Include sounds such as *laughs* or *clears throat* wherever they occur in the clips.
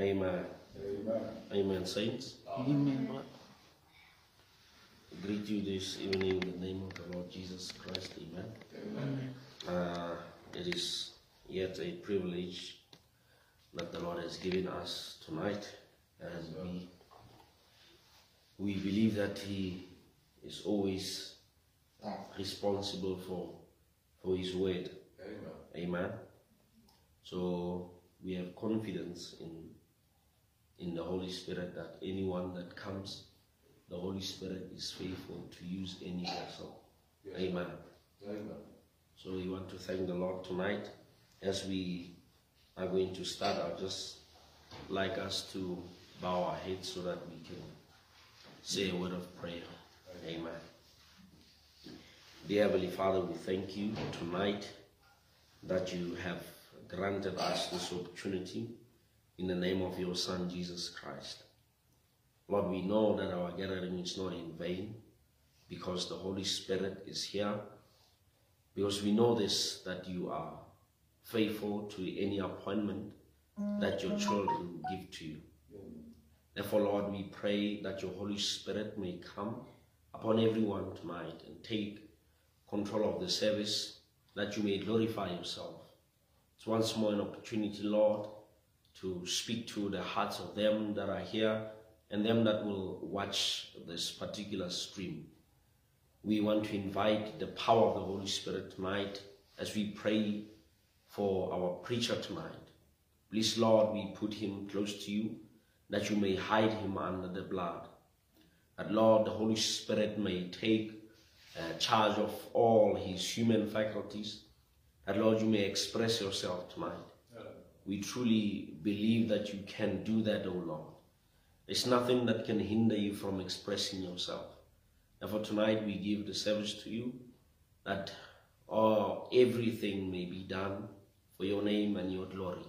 Amen. Amen, saints. Amen. I greet you this evening in the name of the Lord Jesus Christ. Amen. Uh, it is yet a privilege that the Lord has given us tonight, and we we believe that He is always ah. responsible for for His word. Amen. So we have confidence in in the Holy Spirit that anyone that comes, the Holy Spirit is faithful to use any vessel. Amen. Amen. So we want to thank the Lord tonight as we are going to start. I'd just like us to bow our heads so that we can say a word of prayer. Amen. Dear Heavenly Father, we thank you tonight that you have granted us this opportunity in the name of your Son, Jesus Christ. Lord, we know that our gathering is not in vain because the Holy Spirit is here. Because we know this, that you are faithful to any appointment that your children give to you. Therefore, Lord, we pray that your Holy Spirit may come upon everyone tonight and take control of the service, that you may glorify yourself. It's once more an opportunity, Lord, to speak to the hearts of them that are here and them that will watch this particular stream. We want to invite the power of the Holy Spirit tonight as we pray for our preacher tonight. Please, Lord, we put him close to you that you may hide him under the blood. That, Lord, the Holy Spirit may take uh, charge of all his human faculties. That, Lord, you may express yourself tonight. We truly believe that you can do that, O Lord. There's nothing that can hinder you from expressing yourself. Therefore, tonight we give the service to you that all, everything may be done for your name and your glory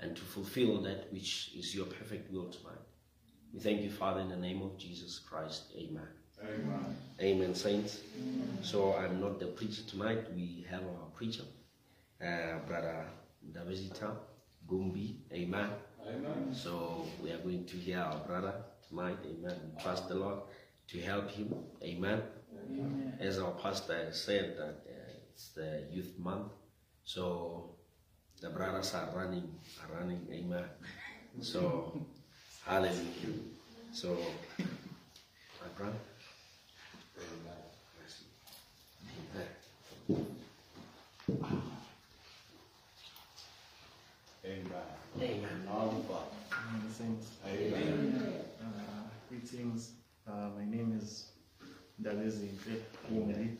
and to fulfill that which is your perfect will tonight. We thank you, Father, in the name of Jesus Christ. Amen. Amen. Amen, saints. So I'm not the preacher tonight. We have our preacher, uh, Brother Davisita Gumbi. Amen. Amen. So we are going to hear our brother tonight. Amen. We trust the Lord to help him. Amen. As our pastor said that uh, it's the youth month, so the brothers are running, are running. Amen. So hallelujah. So my brother. Amen. Amen. Amen. Our Father. Amen. Amen. Uh, greetings. Uh, my name is Dalezi Umri.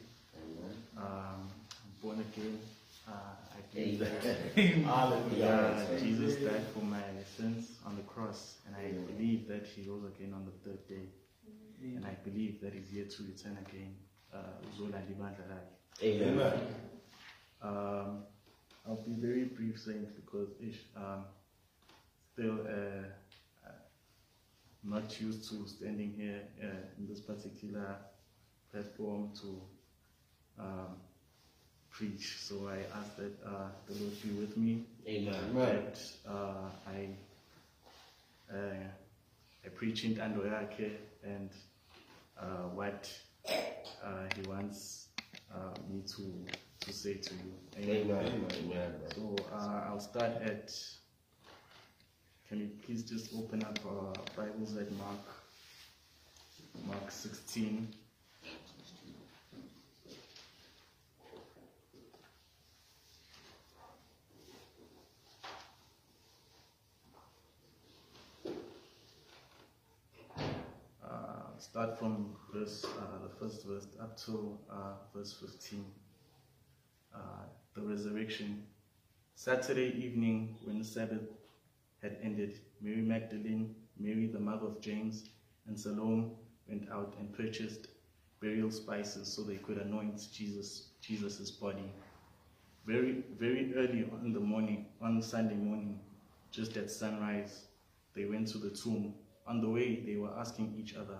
Um, born again. Uh, I believe that *laughs* Hallelujah. uh, Jesus died for my sins on the cross, and I believe that He rose again on the third day. And I believe that He's here to return again. Uh, Zola libandla lakhe. Amen. Amen. Um, I'll be very brief, Saints, because ish, um, still uh, uh, not used to standing here uh, in this particular platform to um, preach. So I ask that uh, the Lord be with me, Amen. Amen. that uh, I uh, I preach in Andoyake and uh, what uh, He wants uh, me to to say to you. Amen. Amen. So uh, I'll start at. Can you please just open up uh, Bibles at Mark, Mark 16. Uh, start from verse, uh, the first verse up to uh, verse 15 uh, the resurrection. Saturday evening, when the Sabbath had ended, Mary Magdalene, Mary the mother of James, and Salome went out and purchased burial spices so they could anoint Jesus Jesus's body. Very very early on the morning, on Sunday morning, just at sunrise, they went to the tomb. On the way, they were asking each other,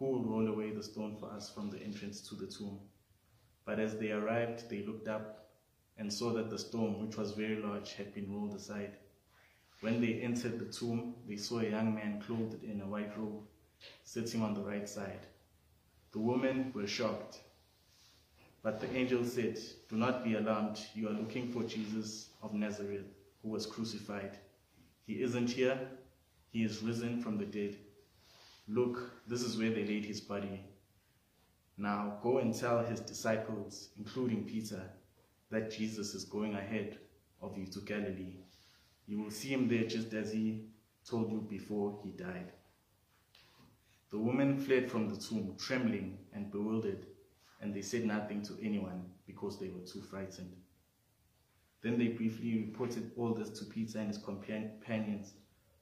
Who will roll away the stone for us from the entrance to the tomb? But as they arrived, they looked up and saw that the stone, which was very large, had been rolled aside. When they entered the tomb, they saw a young man clothed in a white robe, sitting on the right side. The women were shocked. But the angel said, Do not be alarmed. You are looking for Jesus of Nazareth, who was crucified. He isn't here, he is risen from the dead. Look, this is where they laid his body. Now go and tell his disciples, including Peter, that Jesus is going ahead of you to Galilee. You will see him there just as he told you before he died. The women fled from the tomb, trembling and bewildered, and they said nothing to anyone because they were too frightened. Then they briefly reported all this to Peter and his companions.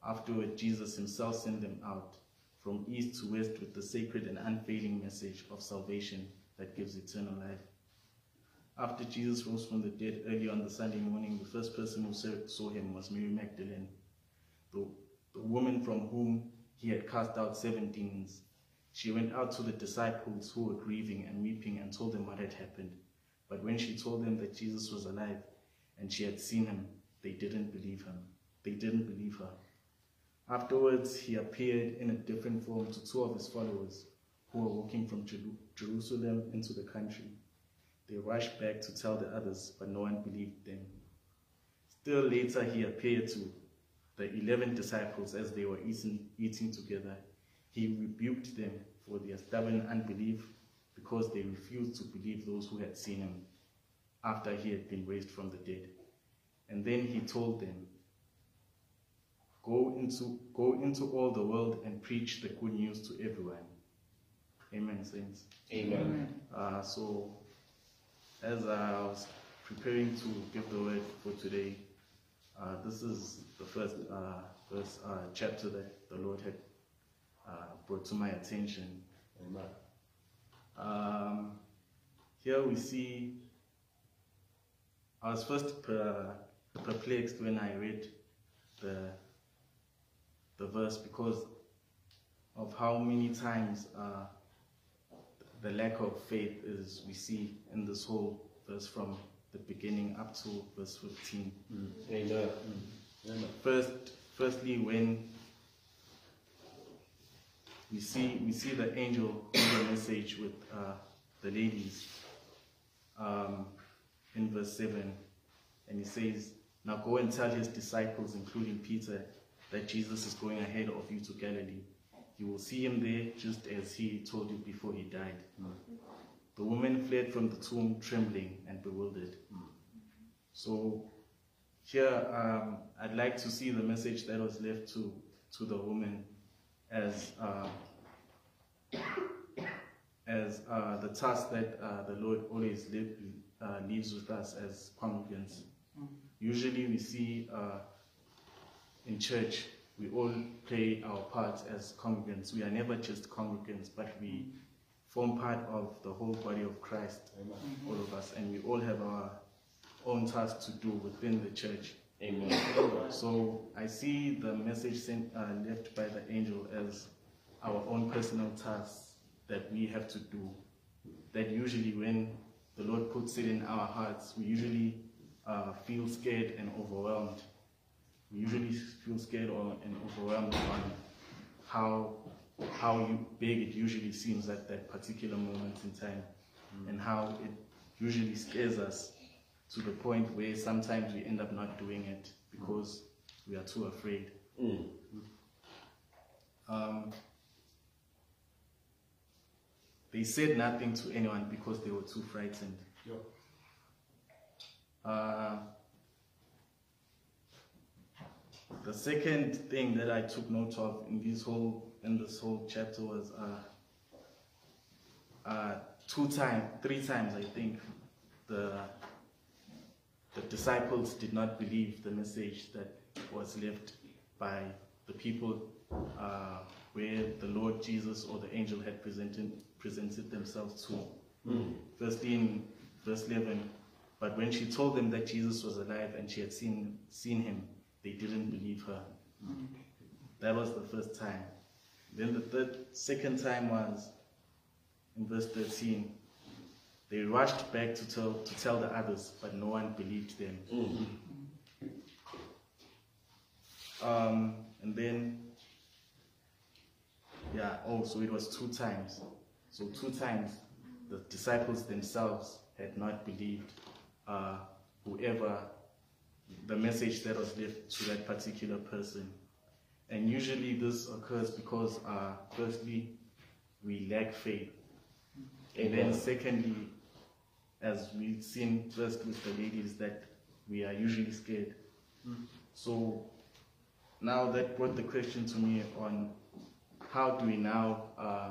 Afterward, Jesus himself sent them out from east to west with the sacred and unfailing message of salvation that gives eternal life. After Jesus rose from the dead early on the Sunday morning, the first person who saw him was Mary Magdalene, the, the woman from whom he had cast out seven demons. She went out to the disciples who were grieving and weeping and told them what had happened. But when she told them that Jesus was alive and she had seen him, they didn't believe him. They didn't believe her. Afterwards, he appeared in a different form to two of his followers who were walking from Jerusalem into the country. They rushed back to tell the others, but no one believed them. Still later, he appeared to the eleven disciples as they were eating, eating together. He rebuked them for their stubborn unbelief because they refused to believe those who had seen him after he had been raised from the dead. And then he told them, Go into, go into all the world and preach the good news to everyone. Amen, saints. Amen. Uh, so, as I was preparing to give the word for today, uh, this is the first uh, first uh, chapter that the Lord had uh, brought to my attention. Amen. Um, here we see, I was first per, perplexed when I read the the verse because of how many times uh, the lack of faith is we see in this whole verse from the beginning up to verse 15. Amen. Amen. First, firstly, when we see we see the angel in the message with uh, the ladies um, in verse seven, and he says, "Now go and tell his disciples, including Peter, that Jesus is going ahead of you to Galilee. You will see him there, just as he told you before he died." The woman fled from the tomb, trembling and bewildered. So here, um, I'd like to see the message that was left to, to the woman as, uh, as uh, the task that uh, the Lord always live, uh, leaves with us as congregants. Usually we see uh, in church, we all play our part as congregants. We are never just congregants, but we form part of the whole body of Christ, Amen. all of us, and we all have our own tasks to do within the church. Amen. So I see the message sent, uh, left by the angel as our own personal tasks that we have to do. That usually, when the Lord puts it in our hearts, we usually uh, feel scared and overwhelmed. We usually feel scared or, and overwhelmed by how how you, big it usually seems at that particular moment in time, and how it usually scares us to the point where sometimes we end up not doing it because we are too afraid. Mm. Um, they said nothing to anyone because they were too frightened. Yeah. Uh, the second thing that I took note of in this whole in this whole chapter was uh, uh, two times, three times, I think, the the disciples did not believe the message that was left by the people uh, where the Lord Jesus or the angel had presented presented themselves to. Firstly, in verse 11, but when she told them that Jesus was alive and she had seen seen him, they didn't believe her. That was the first time. Then the third, second time was in verse 13. They rushed back to tell, to tell the others, but no one believed them. Um, and then, yeah, oh, so it was two times. So, two times the disciples themselves had not believed uh, whoever the message that was left to that particular person. And usually this occurs because, uh, firstly, we lack faith. And then, secondly, as we've seen first with the ladies, that we are usually scared. So now that brought the question to me on how do we now, uh,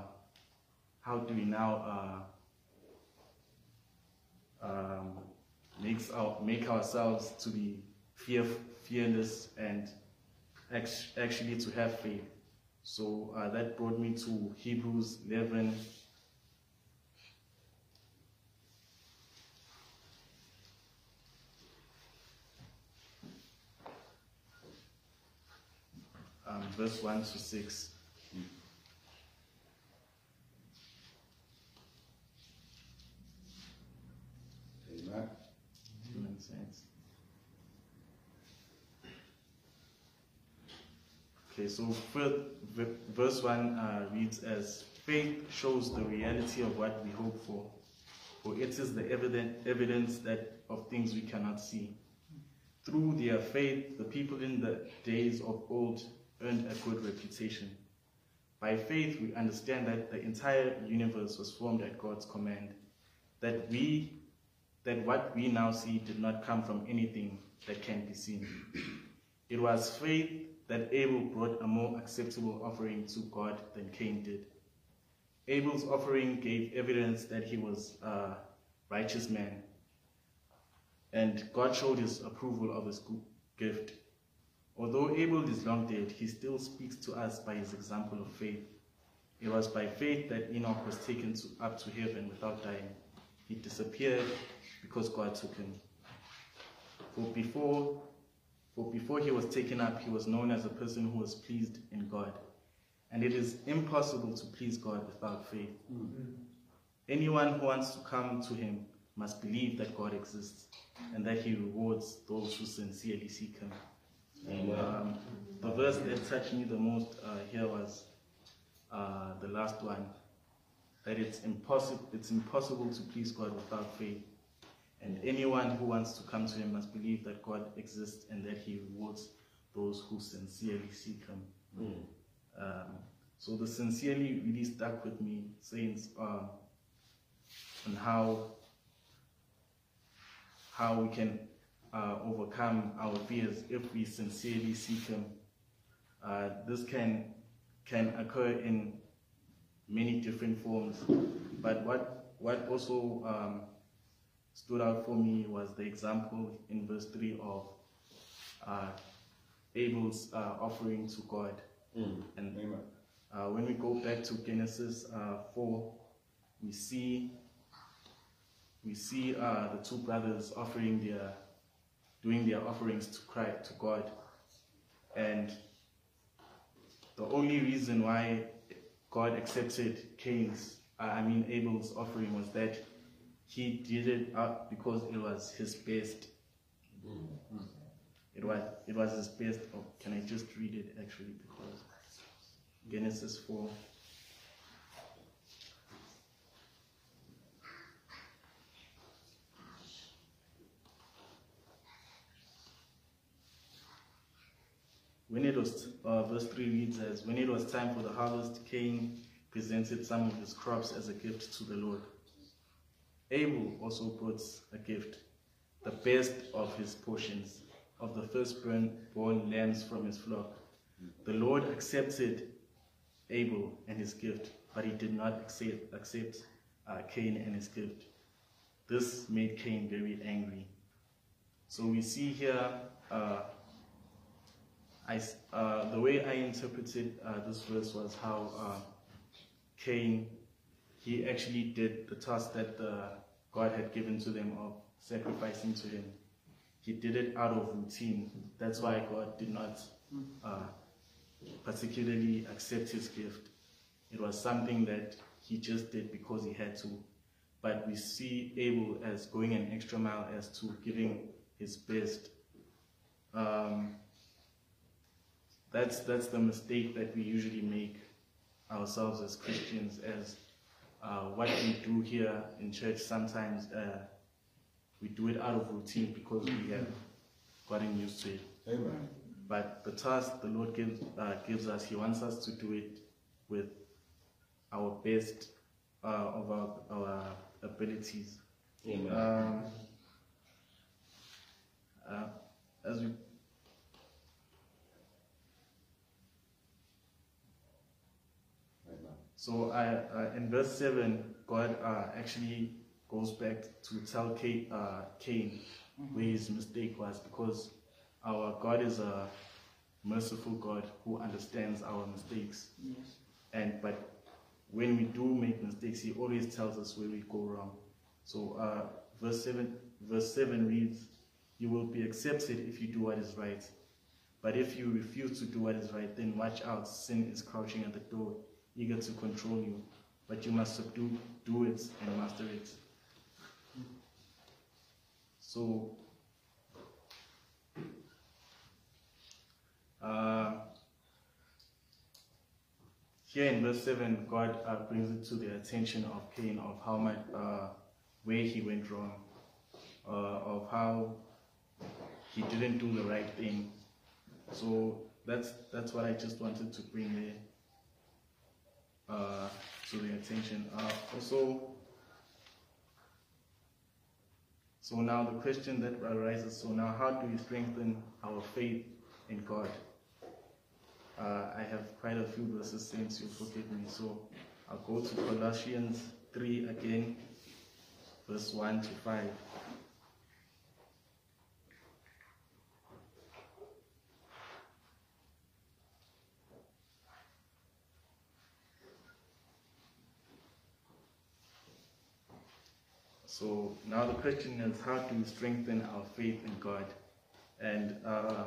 how do we now uh, um, makes our, make ourselves to be fear, fearless and actually to have faith. So uh, that brought me to Hebrews 11. Um, verse 1 to 6. Amen. Human sense. Okay, so fir- v- verse 1 uh, reads as Faith shows the reality of what we hope for, for it is the evident evidence that of things we cannot see. Through their faith, the people in the days of old earned a good reputation. By faith, we understand that the entire universe was formed at God's command, that we that what we now see did not come from anything that can be seen. It was faith that Abel brought a more acceptable offering to God than Cain did. Abel's offering gave evidence that he was a righteous man, and God showed his approval of his gift. Although Abel is long dead, he still speaks to us by his example of faith. It was by faith that Enoch was taken to, up to heaven without dying. He disappeared because God took him. For before, for before he was taken up, he was known as a person who was pleased in God. And it is impossible to please God without faith. Anyone who wants to come to him must believe that God exists and that he rewards those who sincerely seek him. Um, the verse that touched me the most uh, here was uh, the last one that it's impossible it's impossible to please God without faith. And anyone who wants to come to him must believe that God exists and that he rewards those who sincerely seek him. Um, so the sincerely really stuck with me, saints, uh, on how how we can uh, overcome our fears if we sincerely seek Him. Uh, this can can occur in many different forms, but what what also um, stood out for me was the example in verse three of uh, Abel's uh, offering to God, and Amen. uh, when we go back to Genesis uh, 4, we see we see uh, the two brothers offering their doing their offerings to cry to God, and the only reason why God accepted Cain's, I mean Abel's offering was that he did it because it was his best. It was it was his best. Oh, can I just read it actually because Genesis 4. When it was, uh, verse 3 reads as, When it was time for the harvest, Cain presented some of his crops as a gift to the Lord. Abel also brought a gift, the best of his portions, of the firstborn born lambs from his flock. The Lord accepted Abel and his gift, but he did not accept, accept uh, Cain and his gift. This made Cain very angry. So we see here, uh, I, uh, the way I interpreted uh, this verse was how uh, Cain, he actually did the task that uh, God had given to them of sacrificing to him. He did it out of routine. That's why God did not uh, particularly accept his gift. It was something that he just did because he had to. But we see Abel as going an extra mile as to giving his best. Um, that's that's the mistake that we usually make ourselves as Christians. As uh, what we do here in church, sometimes uh, we do it out of routine because we have gotten used to it. Amen. But the task the Lord gives uh, gives us, He wants us to do it with our best uh, of our, our abilities. Amen. Um, uh, as we So I, uh, in verse 7, God uh, actually goes back to tell Cain, uh, Cain where his mistake was because our God is a merciful God who understands our mistakes. Yes. And but when we do make mistakes, He always tells us where we go wrong. So uh, verse seven, verse seven reads, "You will be accepted if you do what is right, but if you refuse to do what is right, then watch out. Sin is crouching at the door, eager to control you, but you must subdue, do it, and master it." So. Uh, here in verse 7, God uh, brings it to the attention of Cain of how much, uh, where he went wrong, uh, of how he didn't do the right thing. So that's that's what I just wanted to bring there uh, to the attention. Also, so now the question that arises: So now, how do we strengthen our faith in God? Uh, I have quite a few verses since you forgive me. So I'll go to Colossians 3 again, verse 1 to 5. So now the question is how we strengthen our faith in God? And uh,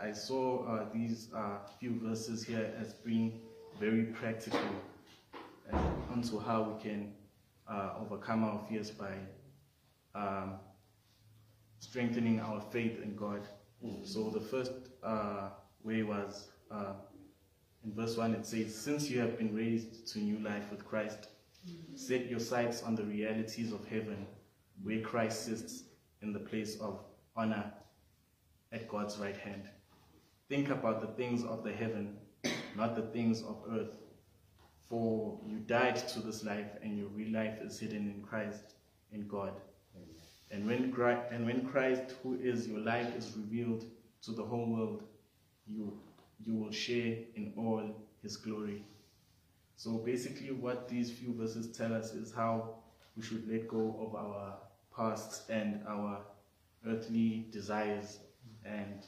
I saw uh, these uh, few verses here as being very practical onto how we can uh, overcome our fears by um, strengthening our faith in God. So the first uh, way was uh, in verse 1 it says, Since you have been raised to new life with Christ, set your sights on the realities of heaven, where Christ sits in the place of honor at God's right hand. Think about the things of the heaven, not the things of earth. For you died to this life, and your real life is hidden in Christ, in God. And when, Christ, and when Christ, who is your life, is revealed to the whole world, you, you will share in all his glory. So basically, what these few verses tell us is how we should let go of our pasts and our earthly desires and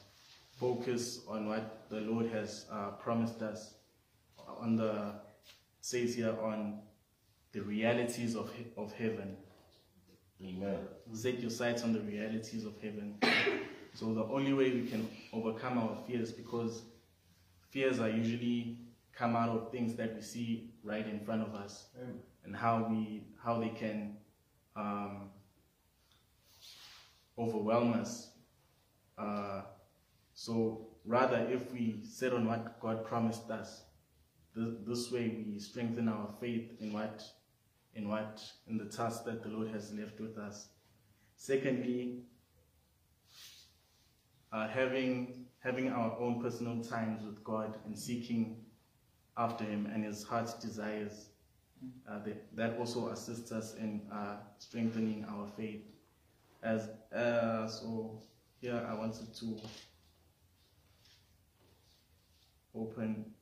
focus on what the Lord has uh, promised us on the says here on the realities of he- of heaven. Amen. Set your sights on the realities of heaven. *coughs* So the only way we can overcome our fears, because fears are usually come out of things that we see right in front of us, Amen. and how we how they can um, overwhelm us. Uh, so rather, if we set on what God promised us, th- this way we strengthen our faith in what in what in the task that the Lord has left with us. Secondly, uh, having having our own personal times with God and seeking after Him and His heart's desires. Uh, that, that also assists us in uh, strengthening our faith. As uh, so, here I wanted to open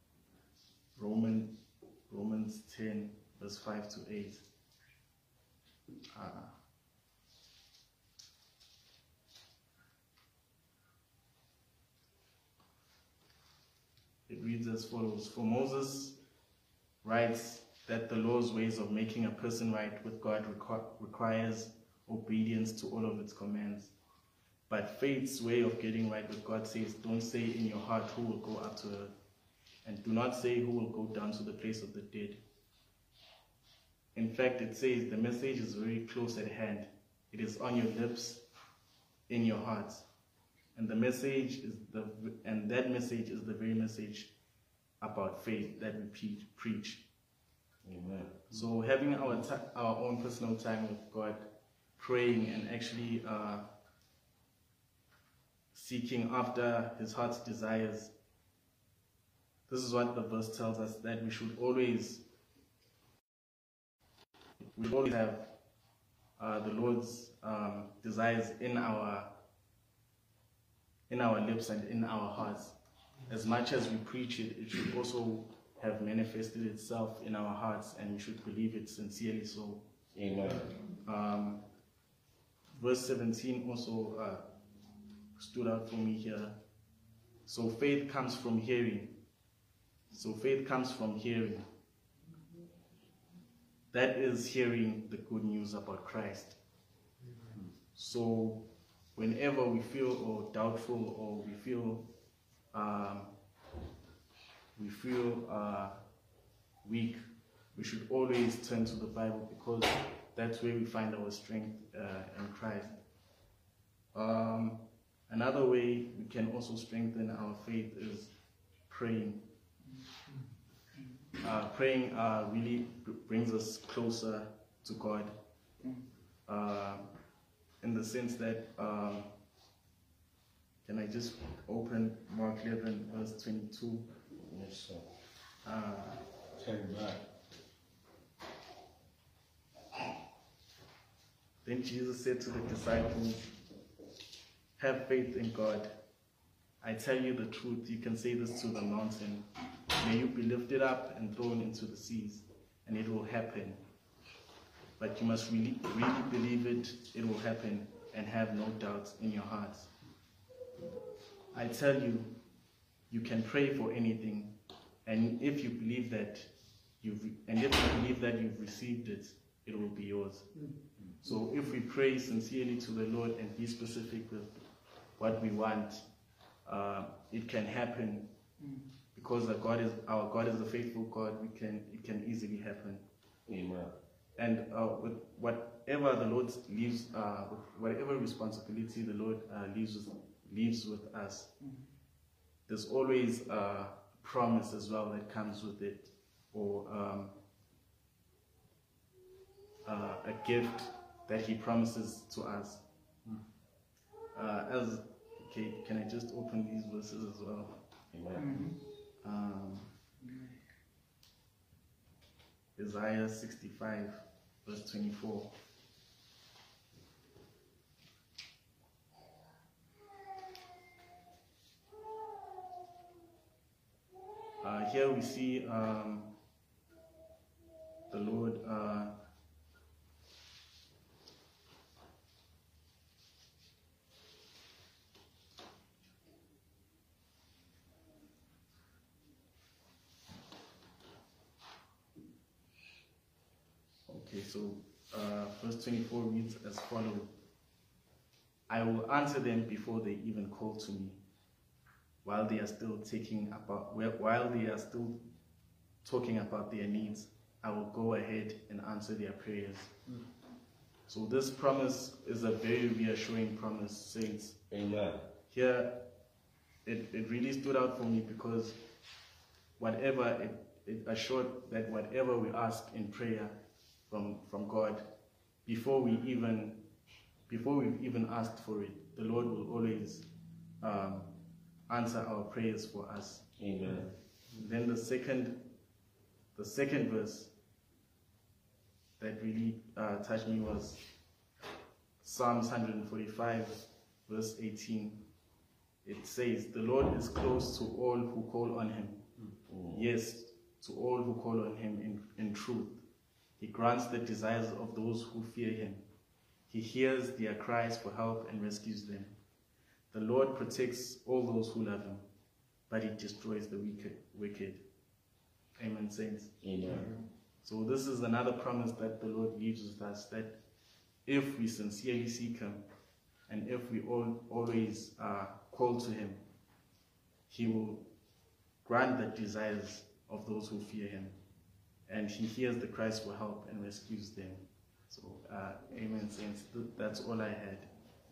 Roman Romans ten verse five to eight. Uh, It reads as follows For Moses writes that the law's ways of making a person right with God requ- requires obedience to all of its commands. But faith's way of getting right with God says, Don't say in your heart who will go up to earth. and do not say who will go down to the place of the dead. In fact, it says the message is very close at hand. It is on your lips, in your hearts. And the message is the and that message is the very message about faith that we preach. Amen. So having our our own personal time with God, praying and actually uh, seeking after His heart's desires. This is what the verse tells us that we should always we always have uh, the Lord's um, desires in our in our lips and in our hearts. As much as we preach it, it should also have manifested itself in our hearts, and we should believe it sincerely. So, Amen. um, verse 17 also uh, stood out for me here. So, faith comes from hearing. So, faith comes from hearing. That is hearing the good news about Christ. So, whenever we feel or doubtful or we feel um, we feel uh, weak, we should always turn to the Bible because that's where we find our strength uh, in Christ. Um, another way we can also strengthen our faith is praying. Uh, praying uh, really brings us closer to God. Uh, in the sense that, um, can I just open Mark 11, verse 22? Yes, sir. Uh, Turn back. Then Jesus said to the disciples, Have faith in God. I tell you the truth, you can say this to the mountain, May you be lifted up and thrown into the seas, and it will happen. But you must really, really believe it, it will happen, and have no doubts in your hearts. I tell you, you can pray for anything, and if you believe that you've and if you believe that you've received it, it will be yours. So if we pray sincerely to the Lord and be specific with what we want, uh, it can happen because God is our God is a faithful God. We can it can easily happen. Amen. And uh, with whatever the Lord leaves, uh, whatever responsibility the Lord uh, leaves leaves with us, there's always a promise as well that comes with it, or um, uh, a gift that He promises to us. Uh, as okay, can I just open these verses as well? Amen. Um, Isaiah 65, verse 24. Here we see um, the Lord uh, Okay, so uh, verse 24 reads as follows. I will answer them before they even call to me, while they are still taking about while they are still talking about their needs. I will go ahead and answer their prayers. So this promise is a very reassuring promise, saints. Amen. Here, it, it really stood out for me because whatever it, it assured that whatever we ask in prayer from from God, before we even before we've even asked for it, the Lord will always um, answer our prayers for us. Amen. Then the second, the second verse that really uh, touched me was Psalms 145, verse 18. It says, "The Lord is close to all who call on Him. Yes, to all who call on Him in, in truth. He grants the desires of those who fear Him. He hears their cries for help and rescues them. The Lord protects all those who love Him, but He destroys the wicked." wicked. Amen, saints. Amen. So this is another promise that the Lord leaves with us that if we sincerely seek Him and if we all always uh, call to Him, He will grant the desires of those who fear him. And he hears the cries for help and rescues them. So, uh, amen, saints. Th- That's all I had.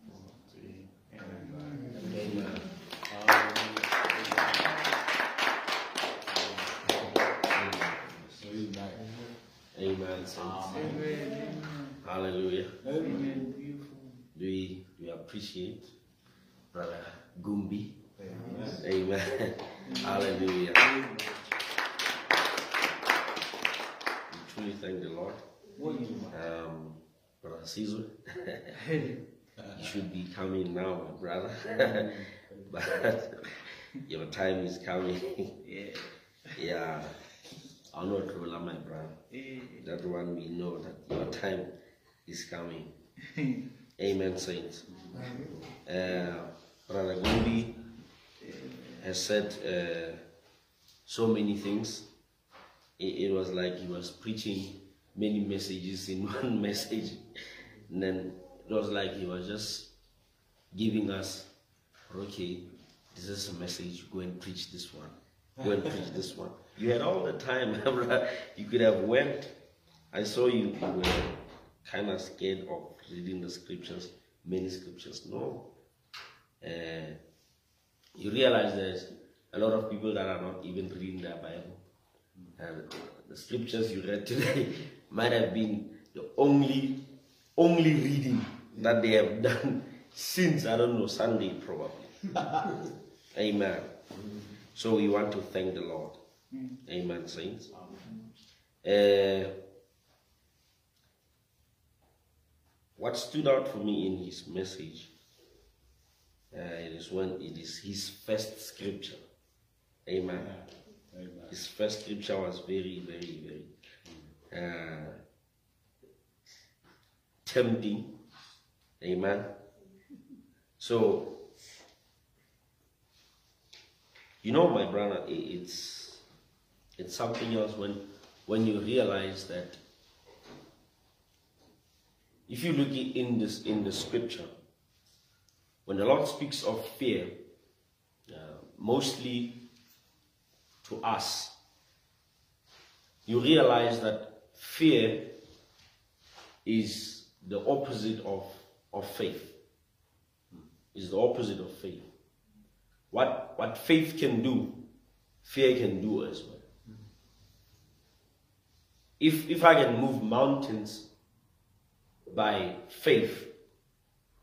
for today. Amen. Amen. Amen. Hallelujah. We, we appreciate Brother Gumbi. Amen. Amen. Amen. Hallelujah. We truly thank the Lord. Um, Brother Caesar, *laughs* you should be coming now, my brother. *laughs* but your time is coming. yeah. I'm not ruler, my brother. That one we know that your time is coming. *laughs* Amen, saints. Uh, Brother Gumbi has said uh, so many things. It, it was like he was preaching many messages in *laughs* one message. And then it was like he was just giving us, okay, this is a message, go and preach this one. Go and preach this one. You had all the time, *laughs* you could have went. I saw you, you were kind of scared of reading the scriptures, many scriptures. No. Uh, you realize there's a lot of people that are not even reading their Bible. And the scriptures you read today *laughs* might have been the only only reading that they have done *laughs* since I don't know Sunday probably. *laughs* Amen. So we want to thank the Lord. Amen, saints. Uh, what stood out for me in his message uh, it is when it is his first scripture. Amen. His first scripture was very, very, very uh, tempting. Amen. So, you know, my brother, it's it's something else when when you realize that if you look in this in the scripture, when the Lord speaks of fear, uh, mostly to us, you realize that fear is the opposite of, of faith. Hmm. Is the opposite of faith. What what faith can do, fear can do as well. Hmm. If if I can move mountains by faith,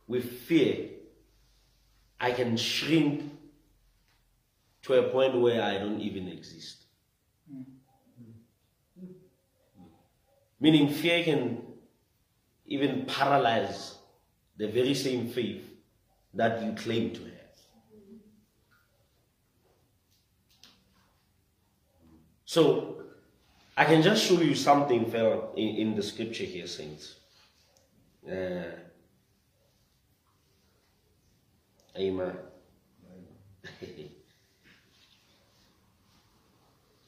with fear, I can shrink to a point where I don't even exist. Hmm. Meaning, fear can even paralyze the very same faith that you claim to have. So, I can just show you something, fella, in, in the scripture here, saints. Uh, amen. *laughs*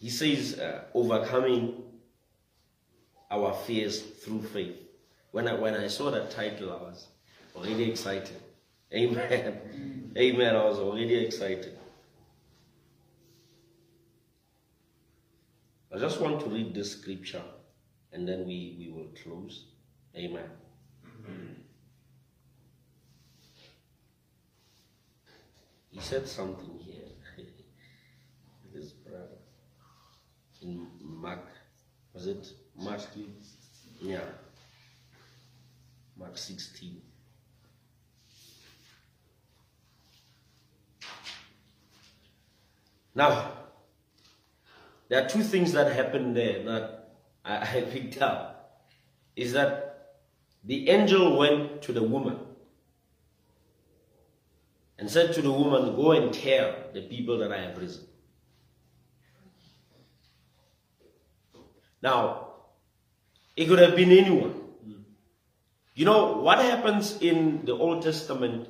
he says, uh, overcoming our fears through faith. When I when I saw that title, I was already excited. Amen. *laughs* Amen. I was already excited. I just want to read this scripture and then we, we will close. Amen. *clears throat* He said something here. *laughs* this brother. In Mark, was it Mark? Yeah. Mark 16. Now, there are two things that happened there that I, *laughs* I picked up. Is that the angel went to the woman and said to the woman, Go and tell the people that I have risen. Now, it could have been anyone. You know, what happens in the Old Testament,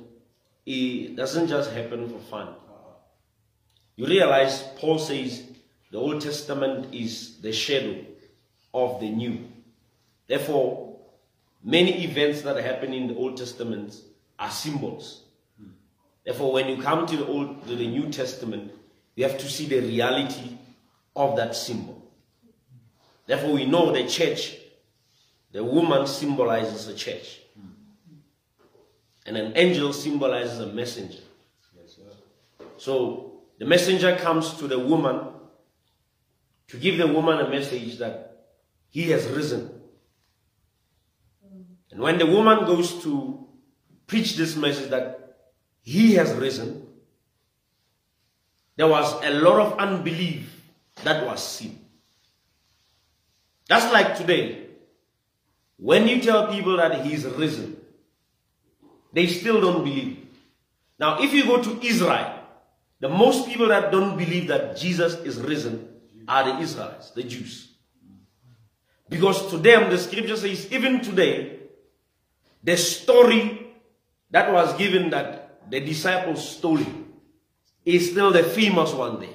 it doesn't just happen for fun. You realize Paul says the Old Testament is the shadow of the New. Therefore, many events that happen in the Old Testament are symbols. Therefore, when you come to the Old, to the New Testament, you have to see the reality of that symbol. Therefore, we know the church, the woman symbolizes a church, and an angel symbolizes a messenger. Yes, sir. So the messenger comes to the woman to give the woman a message that he has risen. And when the woman goes to preach this message that he has risen, there was a lot of unbelief that was seen. That's like today. When you tell people that he's risen, they still don't believe. Now, if you go to Israel, the most people that don't believe that Jesus is risen are the Israelites, the Jews. Because to them, the scripture says, even today, the story that was given that the disciples stole it is still the famous one day.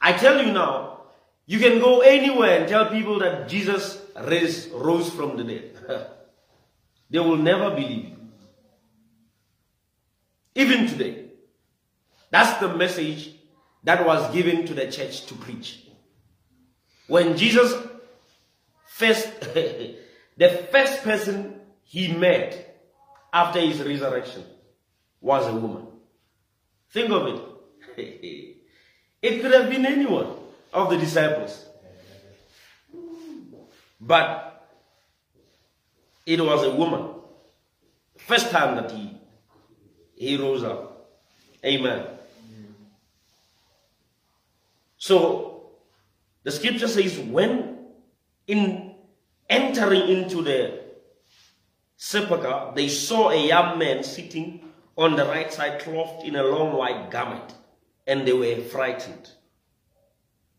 I tell you now, you can go anywhere and tell people that Jesus raised, rose from the dead. *laughs* they will never believe. Even today. That's the message that was given to the church to preach. When Jesus first, *laughs* the first person he met after his resurrection was a woman. Think of it. *laughs* It could have been anyone of the disciples. But it was a woman. First time that he, he rose up. Amen. So the scripture says when in entering into the sepulchre, they saw a young man sitting on the right side clothed in a long white garment and they were frightened.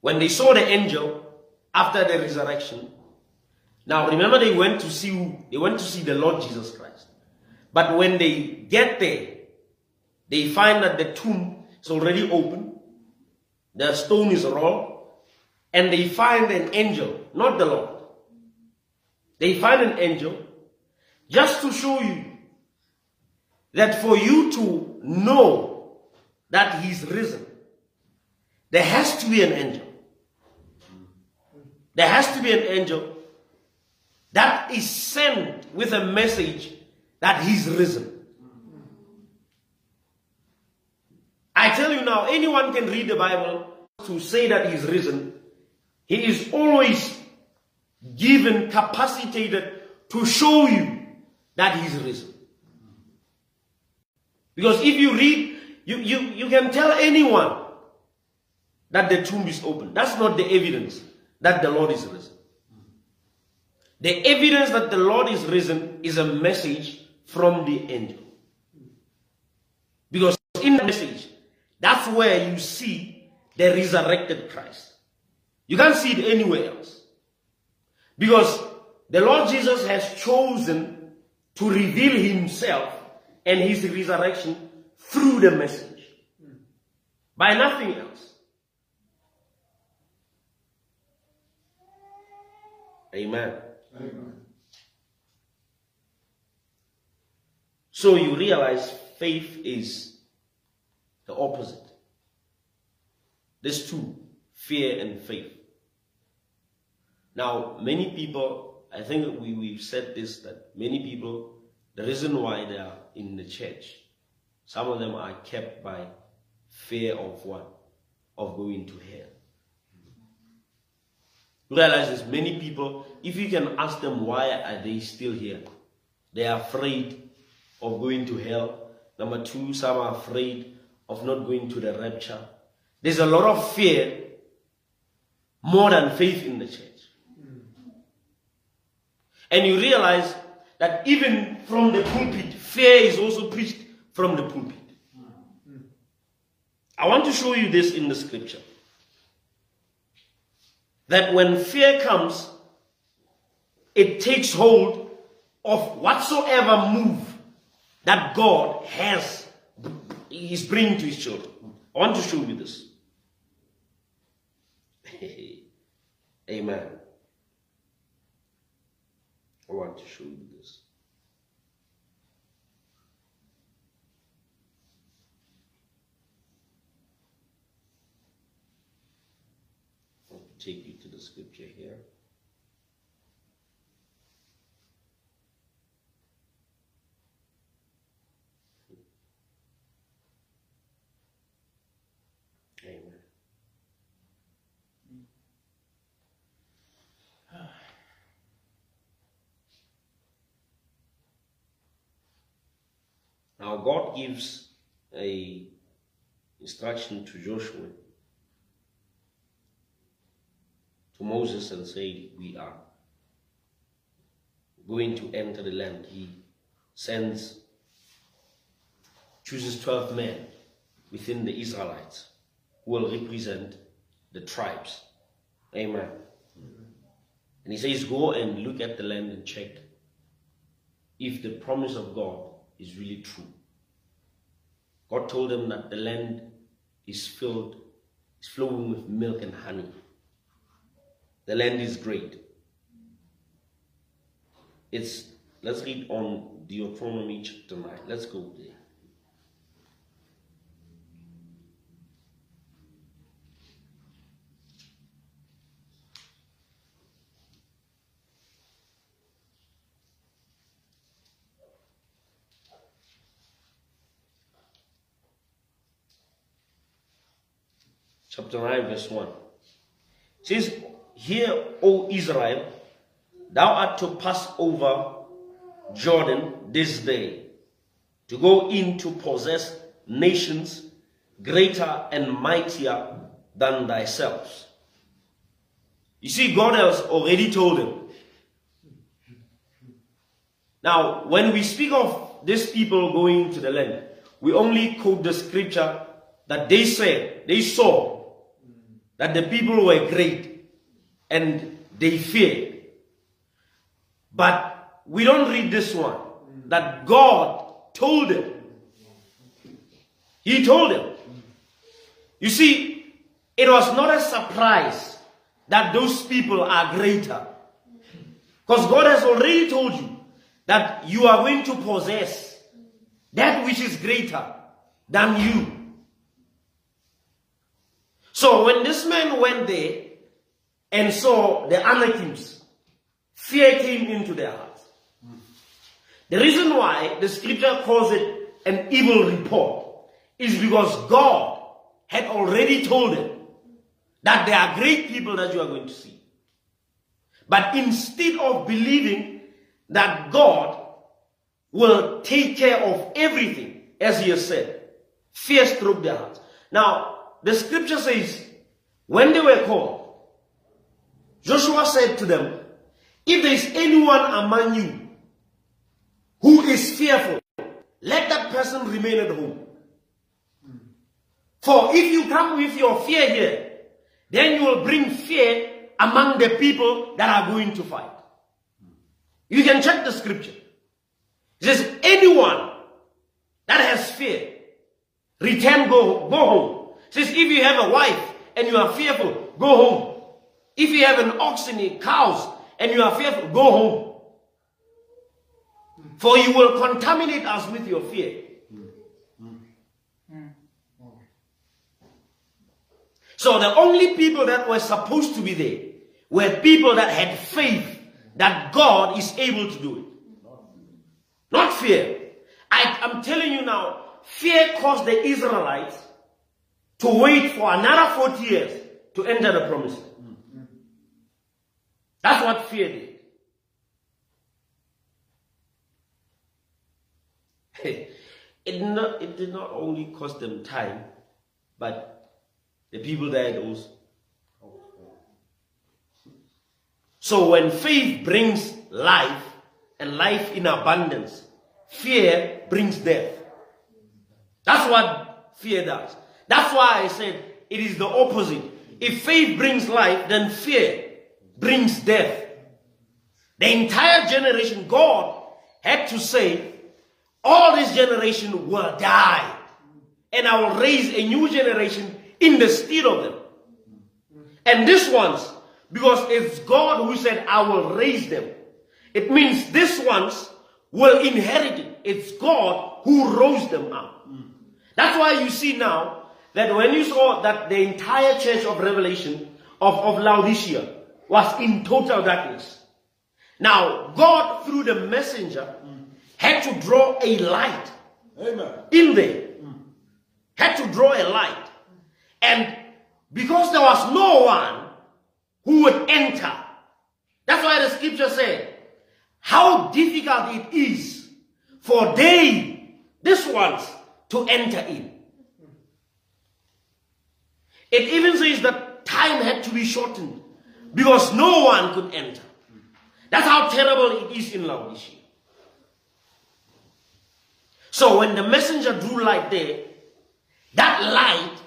When they saw the angel after the resurrection, now remember they went to see who? They went to see the Lord Jesus Christ. But when they get there, they find that the tomb is already open, the stone is rolled, and they find an angel, not the Lord. They find an angel just to show you that for you to know that he's risen, there has to be an angel. There has to be an angel that is sent with a message that he's risen. I tell you now, anyone can read the Bible to say that he's risen. He is always given, capacitated to show you that he's risen. Because if you read you, you, you can tell anyone that the tomb is open. That's not the evidence that the Lord is risen. The evidence that the Lord is risen is a message from the angel. Because in the message, that's where you see the resurrected Christ. You can't see it anywhere else. Because the Lord Jesus has chosen to reveal himself and his resurrection through the message. By nothing else. Amen. Amen. So you realize faith is the opposite. There's two fear and faith. Now, many people, I think we, we've said this that many people, the reason why they are in the church some of them are kept by fear of what? Of going to hell. Realize there's many people, if you can ask them why are they still here, they are afraid of going to hell. Number two, some are afraid of not going to the rapture. There's a lot of fear more than faith in the church. And you realize that even from the pulpit, fear is also preached from the pulpit. I want to show you this in the scripture. That when fear comes, it takes hold of whatsoever move that God has, he's bringing to his children. I want to show you this. *laughs* Amen. I want to show you this. I'll take you to the scripture here. Now God gives a instruction to Joshua to Moses and say, We are going to enter the land. He sends, chooses 12 men within the Israelites who will represent the tribes. Amen. And he says, Go and look at the land and check if the promise of God is really true. God told them that the land is filled, is flowing with milk and honey. The land is great. It's let's read on Deuteronomy chapter 9. Let's go there. Chapter 9, verse 1. It says, Hear, O Israel, thou art to pass over Jordan this day, to go in to possess nations greater and mightier than thyself. You see, God has already told them. Now, when we speak of these people going to the land, we only quote the scripture that they said, they saw that the people were great and they feared. But we don't read this one that God told them. He told them. You see, it was not a surprise that those people are greater. Because God has already told you that you are going to possess that which is greater than you. So when this man went there and saw the Anakims, fear came into their hearts. The reason why the scripture calls it an evil report is because God had already told them that there are great people that you are going to see. But instead of believing that God will take care of everything, as he has said, fear struck their hearts. Now, the scripture says, when they were called, Joshua said to them, if there is anyone among you who is fearful, let that person remain at home. For if you come with your fear here, then you will bring fear among the people that are going to fight. You can check the scripture. It says, anyone that has fear, return, go, go home. Says, if you have a wife and you are fearful, go home. If you have an ox and cows and you are fearful, go home. For you will contaminate us with your fear. So the only people that were supposed to be there were people that had faith that God is able to do it. Not fear. I, am telling you now, fear caused the Israelites to wait for another 40 years to enter the promised land. That's what fear did. It, not, it did not only cost them time, but the people died also. So when faith brings life and life in abundance, fear brings death. That's what fear does. That's why I said it is the opposite. If faith brings life, then fear brings death. The entire generation, God had to say, all this generation will die. And I will raise a new generation in the stead of them. And this ones, because it's God who said, I will raise them. It means this ones will inherit it. It's God who rose them up. That's why you see now that when you saw that the entire church of Revelation of, of Laodicea was in total darkness. Now, God, through the messenger, had to draw a light Amen. in there. Had to draw a light. And because there was no one who would enter, that's why the scripture said, how difficult it is for they, this ones, to enter in. It even says that time had to be shortened because no one could enter. That's how terrible it is in Laodicea. So when the messenger drew light there, that light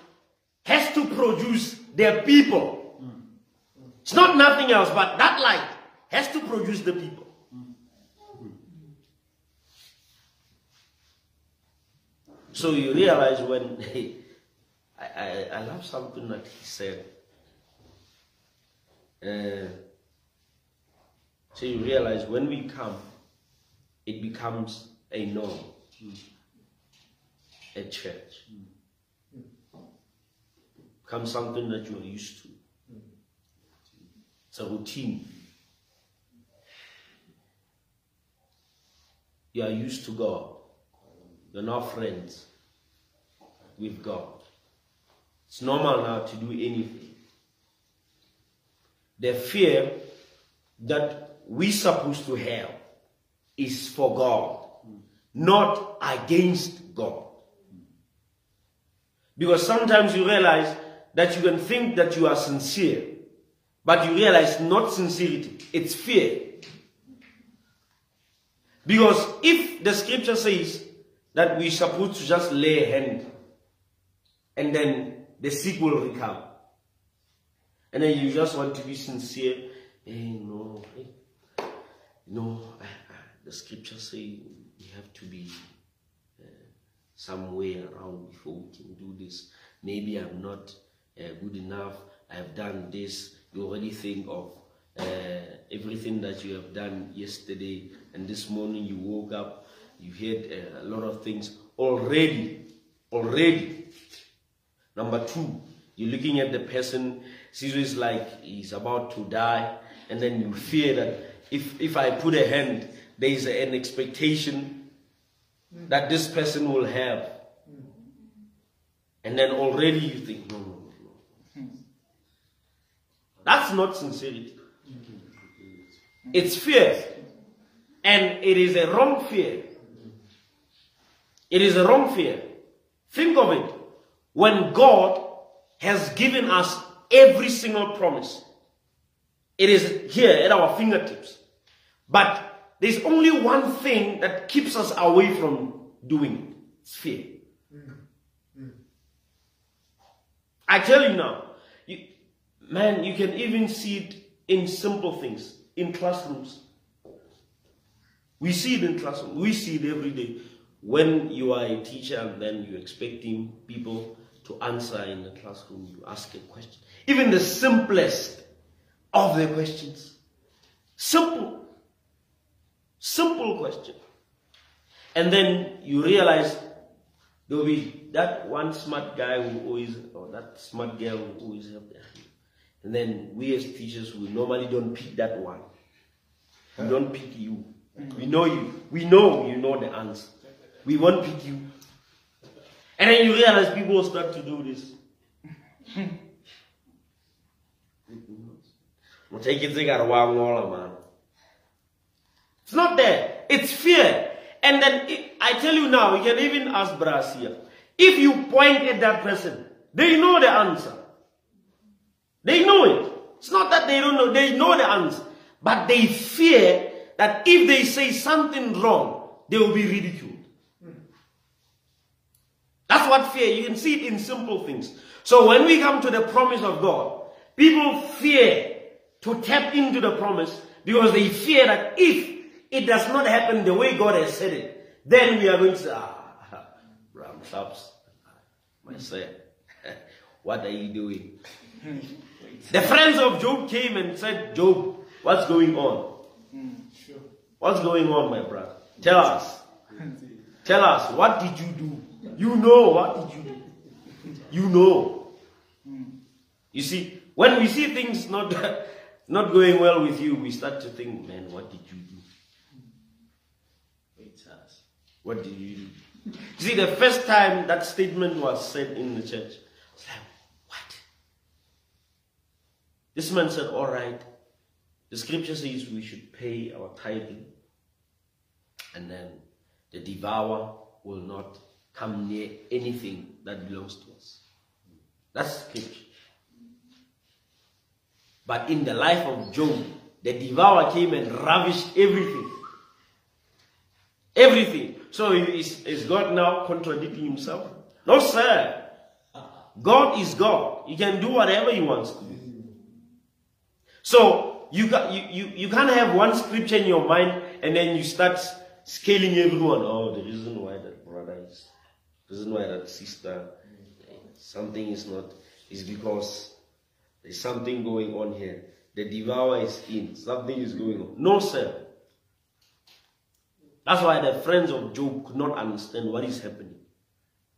has to produce their people. It's not nothing else, but that light has to produce the people. So you realize when *laughs* I, I, I love something that he said. Uh, so you realize when we come, it becomes a norm, a church. Becomes something that you're used to. It's a routine. You are used to God. You're now friends with God. It's normal now to do anything. The fear that we're supposed to have is for God, not against God. Because sometimes you realize that you can think that you are sincere, but you realize not sincerity, it's fear. Because if the scripture says that we're supposed to just lay a hand and then the sick will recover, and then you just want to be sincere, hey, no, hey, no, uh, uh, the scripture say we have to be uh, somewhere around before we can do this. Maybe I'm not uh, good enough. I've done this. You already think of uh, everything that you have done yesterday, and this morning you woke up, you heard uh, a lot of things already. Already. Number two, you're looking at the person, sees like he's about to die, and then you fear that if, if I put a hand, there is an expectation that this person will have. And then already you think, no, no, no. That's not sincerity. It's fear. And it is a wrong fear. It is a wrong fear. Think of it. When God has given us every single promise, it is here at our fingertips. But there's only one thing that keeps us away from doing it. It's fear. I tell you now, you, man, you can even see it in simple things, in classrooms. We see it in classrooms. We see it every day. When you are a teacher and then you're expecting people to answer in the classroom, you ask a question. Even the simplest of the questions. Simple. Simple question. And then you realize there will be that one smart guy who always, or that smart girl who always have their hand. And then we as teachers, we normally don't pick that one. We don't pick you. We know you. We know you know the answer. We won't pick you. And then you realize people start to do this. Take it, man. It's not there. It's fear. And then it, I tell you now, you can even ask Brasia. If you point at that person, they know the answer. They know it. It's not that they don't know, they know the answer. But they fear that if they say something wrong, they will be ridiculed. That's what fear, you can see it in simple things. So when we come to the promise of God, people fear to tap into the promise because they fear that if it does not happen the way God has said it, then we are going to say, ah, Ram myself, *laughs* what are you doing? *laughs* the friends of Job came and said, Job, what's going on? What's going on, my brother? Tell us. *laughs* Tell us, what did you do? You know, what did you do? You know. You see, When we see things not, *laughs* not going well with you, we start to think, man, what did you do? Wait, what did you do? You See, the first time that statement was said in the church, I was like, what? This man said, all right, the scripture says we should pay our tithing, and then the devourer will not come near anything that belongs to us. That's scripture. But in the life of Job, the devourer came and ravished everything. Everything. So is, is God now contradicting himself? No, sir. God is God. He can do whatever he wants to do. So you, got, you, you, you can't have one scripture in your mind and then you start scaling everyone. Oh, the reason why that reason why that sister, something is not, is because there's something going on here. The devourer is in. Something is going on. No, sir. That's why the friends of Job could not understand what is happening.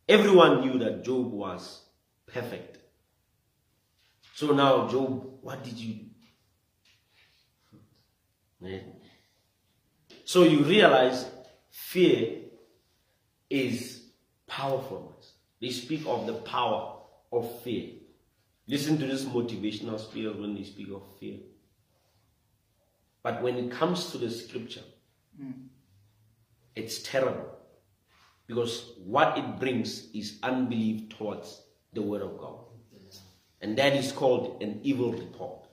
Everyone knew that Job was perfect. So now, Job, what did you do? So you realize fear is powerful. They speak of the power of fear. Listen to this motivational speaker when they speak of fear. But when it comes to the scripture, mm it's terrible. Because what it brings is unbelief towards the word of God. And that is called an evil report.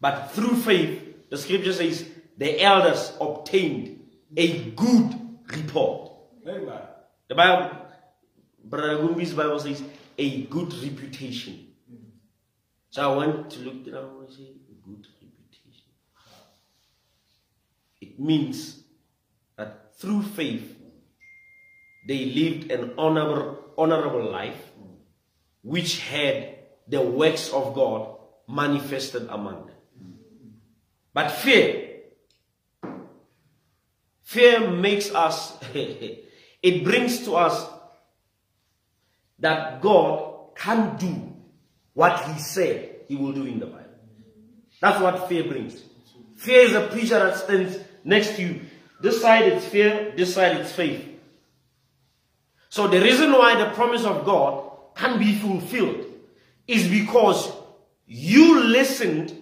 But through faith, the scripture says the elders obtained a good report. Amen. The Bible, Brother Gumbi's Bible says a good reputation. So I went to look up and say a good reputation. It means that through faith, they lived an honorable, honorable life which had the works of God manifested among them. But fear, fear makes us, *laughs* it brings to us that God can't do what he said he will do in the Bible. That's what fear brings. Fear is a preacher that stands next to you this side it's fear, this side it's faith. So the reason why the promise of God can be fulfilled is because you listened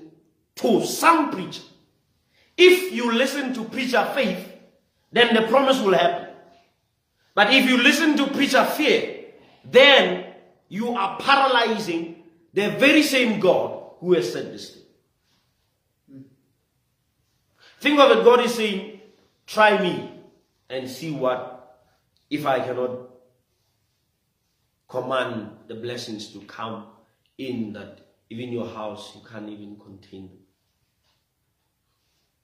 to some preacher. If you listen to preacher faith, then the promise will happen. But if you listen to preacher fear, then you are paralyzing the very same God who has said this thing. Think of it, God is saying, Try me and see what, if I cannot command the blessings to come in that even your house you can't even contain them.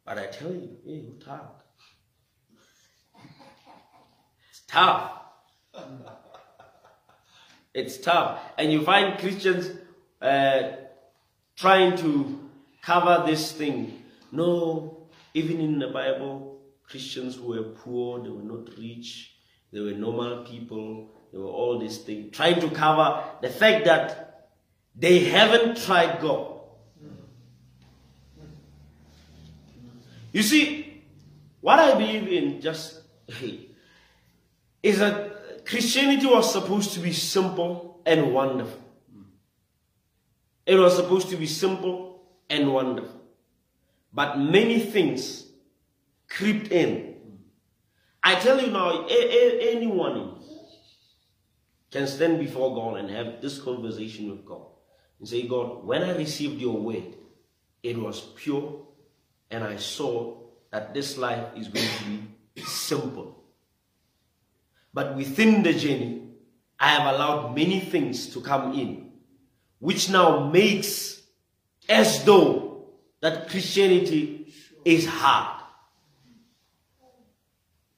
But I tell you, hey, you talk. It's tough. it's tough. And you find Christians uh, trying to cover this thing. No, even in the Bible, Christians who were poor, they were not rich, they were normal people, they were all these things, trying to cover the fact that they haven't tried God. You see, what I believe in just *laughs* is that Christianity was supposed to be simple and wonderful. It was supposed to be simple and wonderful. But many things crept in. I tell you now, anyone can stand before God and have this conversation with God and say, God, when I received your word, it was pure and I saw that this life is going to be simple. But within the journey, I have allowed many things to come in, which now makes as though that Christianity is hard.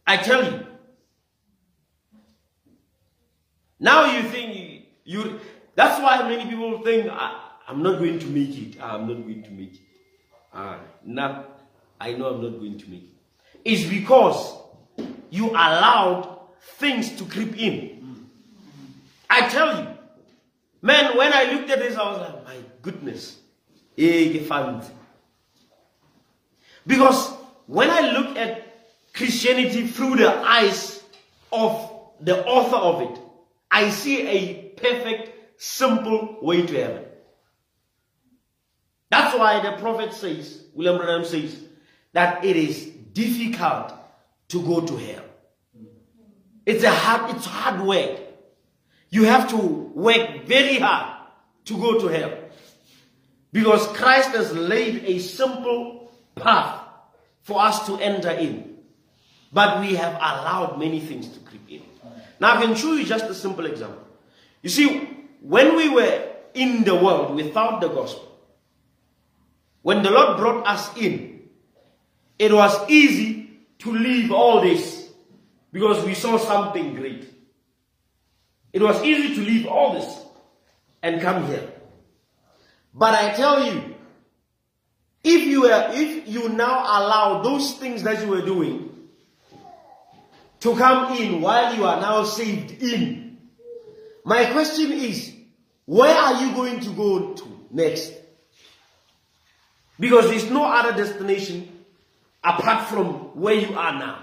I tell you. Now you think you, you that's why many people think I, am not going to make it. I'm not going to make it. Ah, now I know I'm not going to make it. It's because you allowed things to creep in. I tell you, man, when I looked at this, I was like, my goodness. Because when I look at Christianity through the eyes of the author of it, I see a perfect, simple way to heaven. That's why the prophet says, William Branham says, that it is difficult to go to hell. It's a hard, it's hard work. You have to work very hard to go to hell. Because Christ has laid a simple path for us to enter in. But we have allowed many things to creep in. Now I can show you just a simple example. You see, when we were in the world without the gospel, when the Lord brought us in, it was easy to leave all this because we saw something great. It was easy to leave all this and come here. But I tell you, if you were, if you now allow those things that you were doing to come in while you are now saved in, my question is, where are you going to go to next? Because there's no other destination apart from where you are now.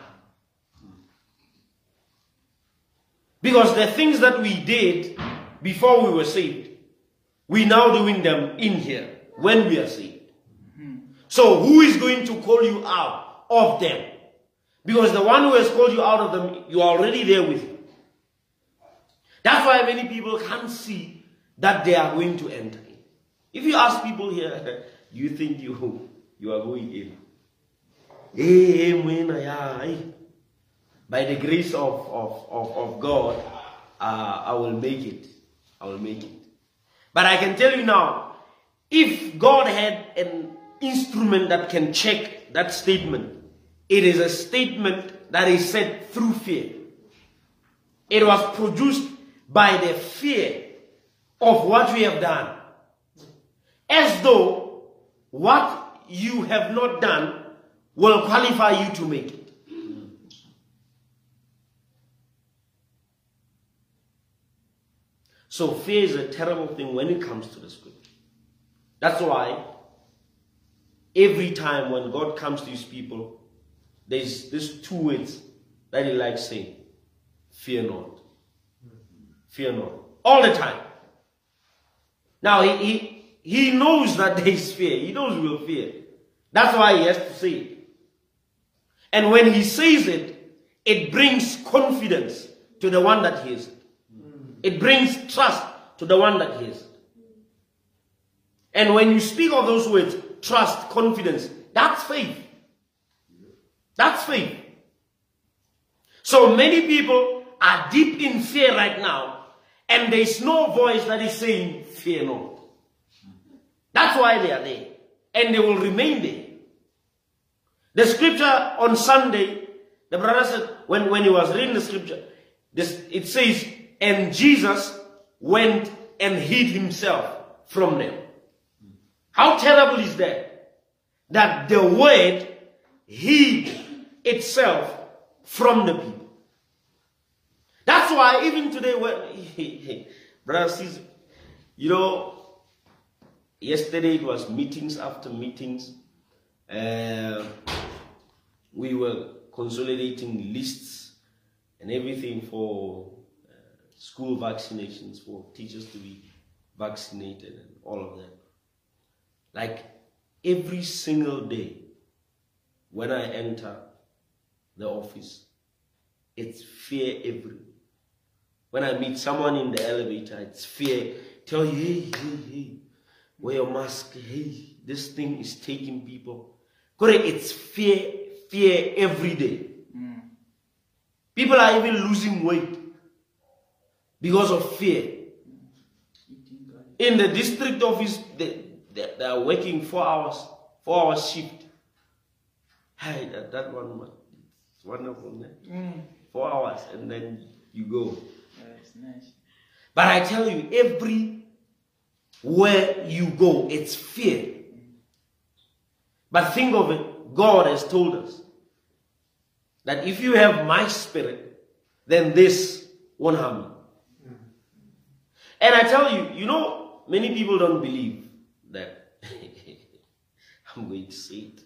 Because the things that we did before we were saved, we now doing them in here when we are saved. So who is going to call you out of them? Because the one who has called you out of them, you are already there with him. That's why many people can't see that they are going to enter in. If you ask people here, *laughs* you think you, you are going in. Eh, mwena ya, eh. By the grace of, of, of, of God, uh, I will make it. I will make it. But I can tell you now, if God had an instrument that can check that statement, it is a statement that is said through fear. It was produced by the fear of what we have done. As though what you have not done will qualify you to make it. So fear is a terrible thing when it comes to the scripture. That's why every time when God comes to his people, there's these two words that he likes saying. Fear not. Fear not. All the time. Now he, he, he knows that there is fear. He knows we will fear. That's why he has to say it. And when he says it, it brings confidence to the one that hears it. It brings trust to the one that hears. And when you speak of those words, trust, confidence, that's faith. That's faith. So many people are deep in fear right now, and there's no voice that is saying, Fear not. That's why they are there, and they will remain there. The scripture on Sunday, the brother said, when, when he was reading the scripture, this, it says, and Jesus went and hid himself from them. How terrible is that? That the word hid itself from the people. That's why even today, when *laughs* brother sees, you know, yesterday it was meetings after meetings. Uh, we were consolidating lists and everything for school vaccinations for teachers to be vaccinated and all of that. Like every single day when I enter the office, it's fear everywhere. When I meet someone in the elevator, it's fear. Tell you, hey, hey, hey, wear your mask. Hey, this thing is taking people. Correct, it's fear, fear every day. Mm. People are even losing weight because of fear. In the district office, they, they, they are working four hours, four hours shift. Hey, that, that one, it's wonderful, man. Mm. Four hours, and then you go. That's nice. But I tell you, every where you go, it's fear. But think of it, God has told us that if you have my spirit, then this won't harm you. And I tell you, you know, many people don't believe that *laughs* I'm going to say it.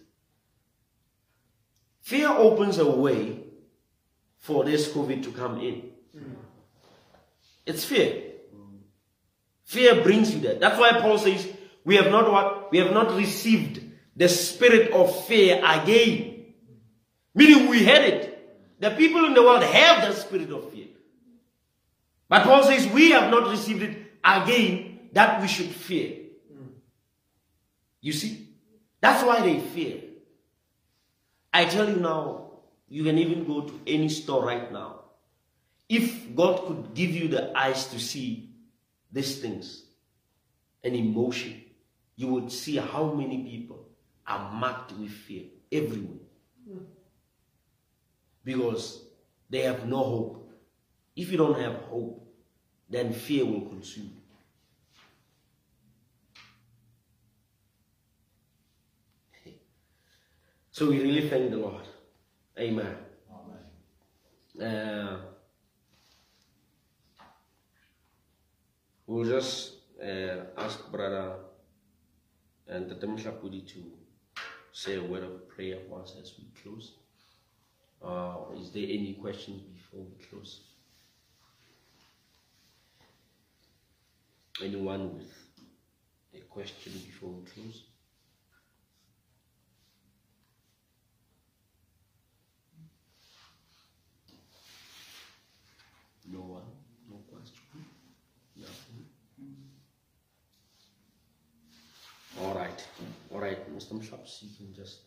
Fear opens a way for this COVID to come in. Hmm. It's fear. Fear brings you there. That's why Paul says, we have not what? We have not received the spirit of fear again. Meaning we had it. The people in the world have the spirit of fear. But Paul says we have not received it again that we should fear. You see? That's why they fear. I tell you now, you can even go to any store right now. If God could give you the eyes to see these things, an emotion, you would see how many people are marked with fear everywhere. Hmm. Because they have no hope. If you don't have hope, then fear will consume you. So we really thank the Lord. Amen. Uh, we'll just uh, ask Brother and the Demshlapudi to say a word of prayer for us as we close. Uh, is there any questions before we close? Anyone with a question before we close? No one? No question? Nothing? All right. All right, Mr. Mshaps, you can just